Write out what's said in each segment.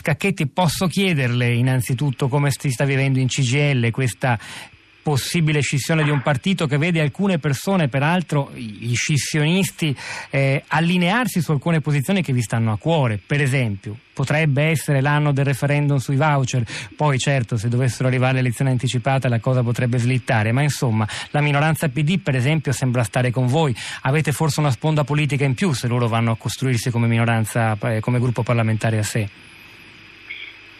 Scacchetti, posso chiederle innanzitutto come si sta vivendo in CGL questa possibile scissione di un partito che vede alcune persone, peraltro gli scissionisti, eh, allinearsi su alcune posizioni che vi stanno a cuore. Per esempio, potrebbe essere l'anno del referendum sui voucher, poi certo se dovessero arrivare le elezioni anticipate la cosa potrebbe slittare, ma insomma la minoranza PD per esempio sembra stare con voi. Avete forse una sponda politica in più se loro vanno a costruirsi come minoranza, eh, come gruppo parlamentare a sé?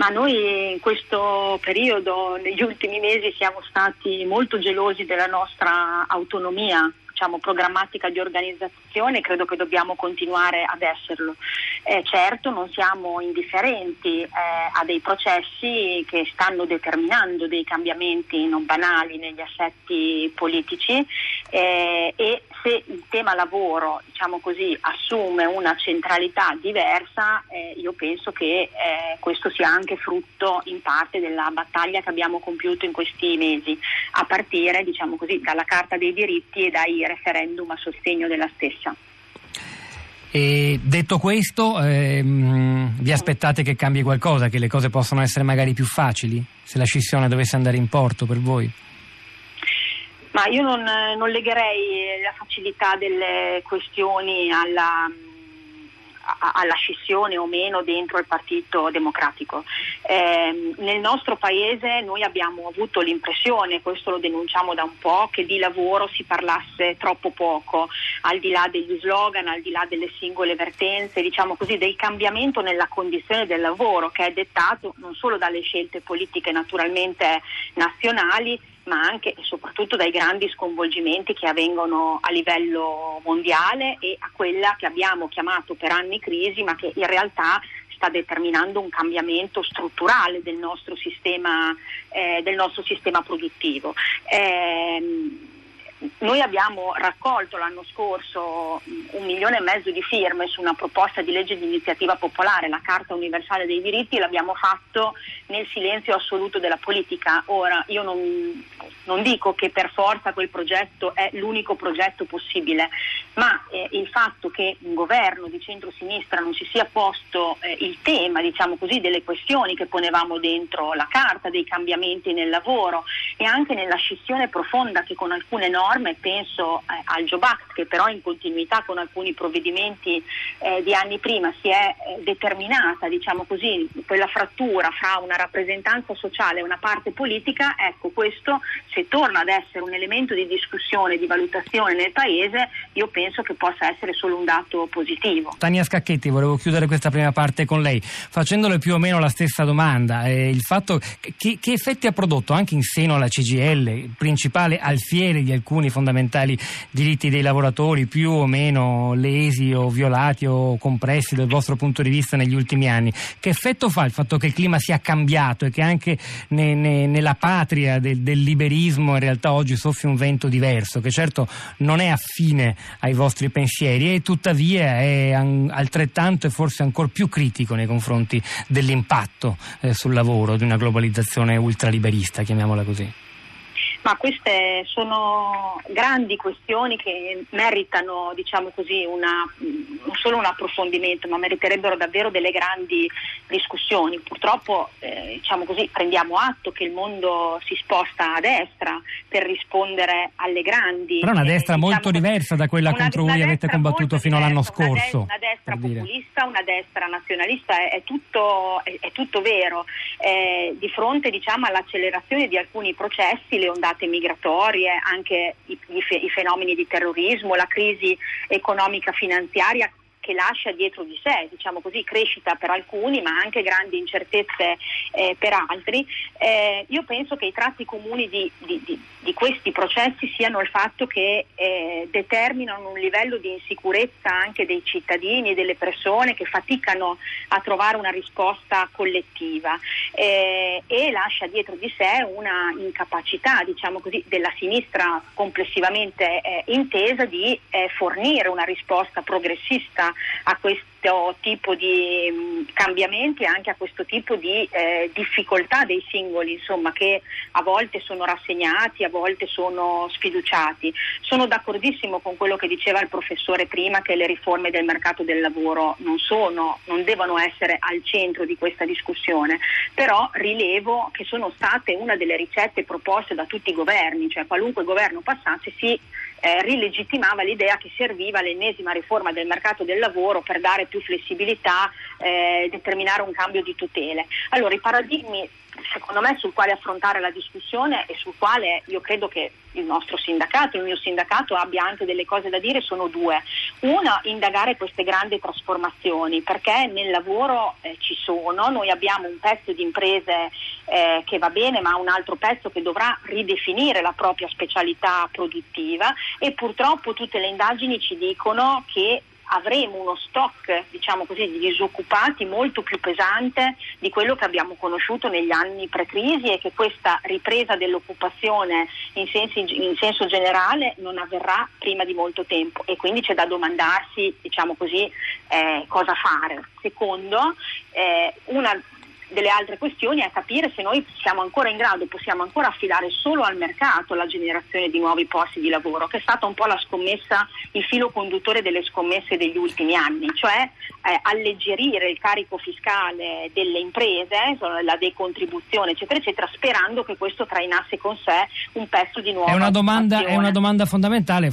Ma noi in questo periodo, negli ultimi mesi, siamo stati molto gelosi della nostra autonomia diciamo, programmatica di organizzazione credo che dobbiamo continuare ad esserlo. Eh, certo non siamo indifferenti eh, a dei processi che stanno determinando dei cambiamenti non banali negli assetti politici eh, e se il tema lavoro diciamo così, assume una centralità diversa, eh, io penso che eh, questo sia anche frutto in parte della battaglia che abbiamo compiuto in questi mesi, a partire diciamo così, dalla Carta dei diritti e dai referendum a sostegno della stessa. E detto questo, ehm, vi aspettate che cambi qualcosa, che le cose possano essere magari più facili, se la scissione dovesse andare in porto per voi? Ma io non, non legherei la facilità delle questioni alla alla scissione o meno dentro il Partito Democratico. Eh, nel nostro paese noi abbiamo avuto l'impressione, questo lo denunciamo da un po', che di lavoro si parlasse troppo poco, al di là degli slogan, al di là delle singole vertenze, diciamo così, del cambiamento nella condizione del lavoro che è dettato non solo dalle scelte politiche naturalmente nazionali, ma anche e soprattutto dai grandi sconvolgimenti che avvengono a livello mondiale e a quella che abbiamo chiamato per anni crisi, ma che in realtà sta determinando un cambiamento strutturale del nostro sistema, eh, del nostro sistema produttivo. Eh, noi abbiamo raccolto l'anno scorso un milione e mezzo di firme su una proposta di legge di iniziativa popolare, la Carta Universale dei Diritti, e l'abbiamo fatto nel silenzio assoluto della politica. Ora, io non, non dico che per forza quel progetto è l'unico progetto possibile, ma eh, il fatto che un governo di centro-sinistra non si sia posto eh, il tema, diciamo così, delle questioni che ponevamo dentro la Carta, dei cambiamenti nel lavoro e anche nella scissione profonda che con alcune norme penso eh, al Job Act che però in continuità con alcuni provvedimenti eh, di anni prima si è eh, determinata, diciamo così, quella frattura fra una rappresentanza sociale e una parte politica, ecco questo se torna ad essere un elemento di discussione, di valutazione nel Paese, io penso che possa essere solo un dato positivo. Tania Scacchetti, volevo chiudere questa prima parte con lei, facendole più o meno la stessa domanda. Eh, il fatto che, che effetti ha prodotto anche in seno alla CGL, principale alfiere di alcuni alcuni fondamentali diritti dei lavoratori più o meno lesi o violati o compressi dal vostro punto di vista negli ultimi anni. Che effetto fa il fatto che il clima sia cambiato e che anche ne, ne, nella patria del, del liberismo in realtà oggi soffia un vento diverso, che certo non è affine ai vostri pensieri e tuttavia è altrettanto e forse ancora più critico nei confronti dell'impatto eh, sul lavoro di una globalizzazione ultraliberista, chiamiamola così. Ma queste sono grandi questioni che meritano, diciamo così, una, non solo un approfondimento, ma meriterebbero davvero delle grandi discussioni. Purtroppo, eh, diciamo così, prendiamo atto che il mondo si sposta a destra per rispondere alle grandi. Però una destra eh, diciamo molto diversa da quella una, contro cui avete combattuto fino all'anno scorso. Una, destra populista, una destra nazionalista, è, è, tutto, è, è tutto, vero. Eh, di fronte diciamo, all'accelerazione di alcuni processi, le ondate ondate migratorie, anche i, i, fenomeni di terrorismo, la crisi economica finanziaria che lascia dietro di sé, diciamo così, crescita per alcuni ma anche grandi incertezze eh, per altri, eh, io penso che i tratti comuni di, di, di, di, questi processi siano il fatto che eh, determinano un livello di insicurezza anche dei cittadini e delle persone che faticano a trovare una risposta collettiva eh, e lascia dietro di sé una incapacità, diciamo così, della sinistra complessivamente eh, intesa di eh, fornire una risposta progressista a, questo tipo di mh, cambiamenti e anche a questo tipo di eh, difficoltà dei singoli, insomma, che a volte sono rassegnati, a volte sono sfiduciati. Sono d'accordissimo con quello che diceva il professore prima che le riforme del mercato del lavoro non sono, non devono essere al centro di questa discussione, però rilevo che sono state una delle ricette proposte da tutti i governi, cioè qualunque governo passasse si eh, rilegittimava l'idea che serviva l'ennesima riforma del mercato del lavoro per dare più flessibilità, eh, determinare un cambio di tutele. Allora i paradigmi secondo me sul quale affrontare la discussione e sul quale io credo che il nostro sindacato, il mio sindacato abbia anche delle cose da dire sono due. Una, indagare queste grandi trasformazioni perché nel lavoro eh, ci sono, noi abbiamo un pezzo di imprese eh, che va bene ma un altro pezzo che dovrà ridefinire la propria specialità produttiva e purtroppo tutte le indagini ci dicono che avremo uno stock diciamo così, di disoccupati molto più pesante di quello che abbiamo conosciuto negli anni pre-crisi e che questa ripresa dell'occupazione in, sensi, in senso generale non avverrà prima di molto tempo e quindi c'è da domandarsi diciamo così, eh, cosa fare. Secondo, eh, una delle altre questioni è capire se noi siamo ancora in grado, possiamo ancora affidare solo al mercato la generazione di nuovi posti di lavoro, che è stata un po' la scommessa, il filo conduttore delle scommesse degli ultimi anni, cioè eh, alleggerire il carico fiscale delle imprese, la decontribuzione, eccetera, eccetera, sperando che questo trainasse con sé un pezzo di nuovo. È una domanda, è una domanda fondamentale.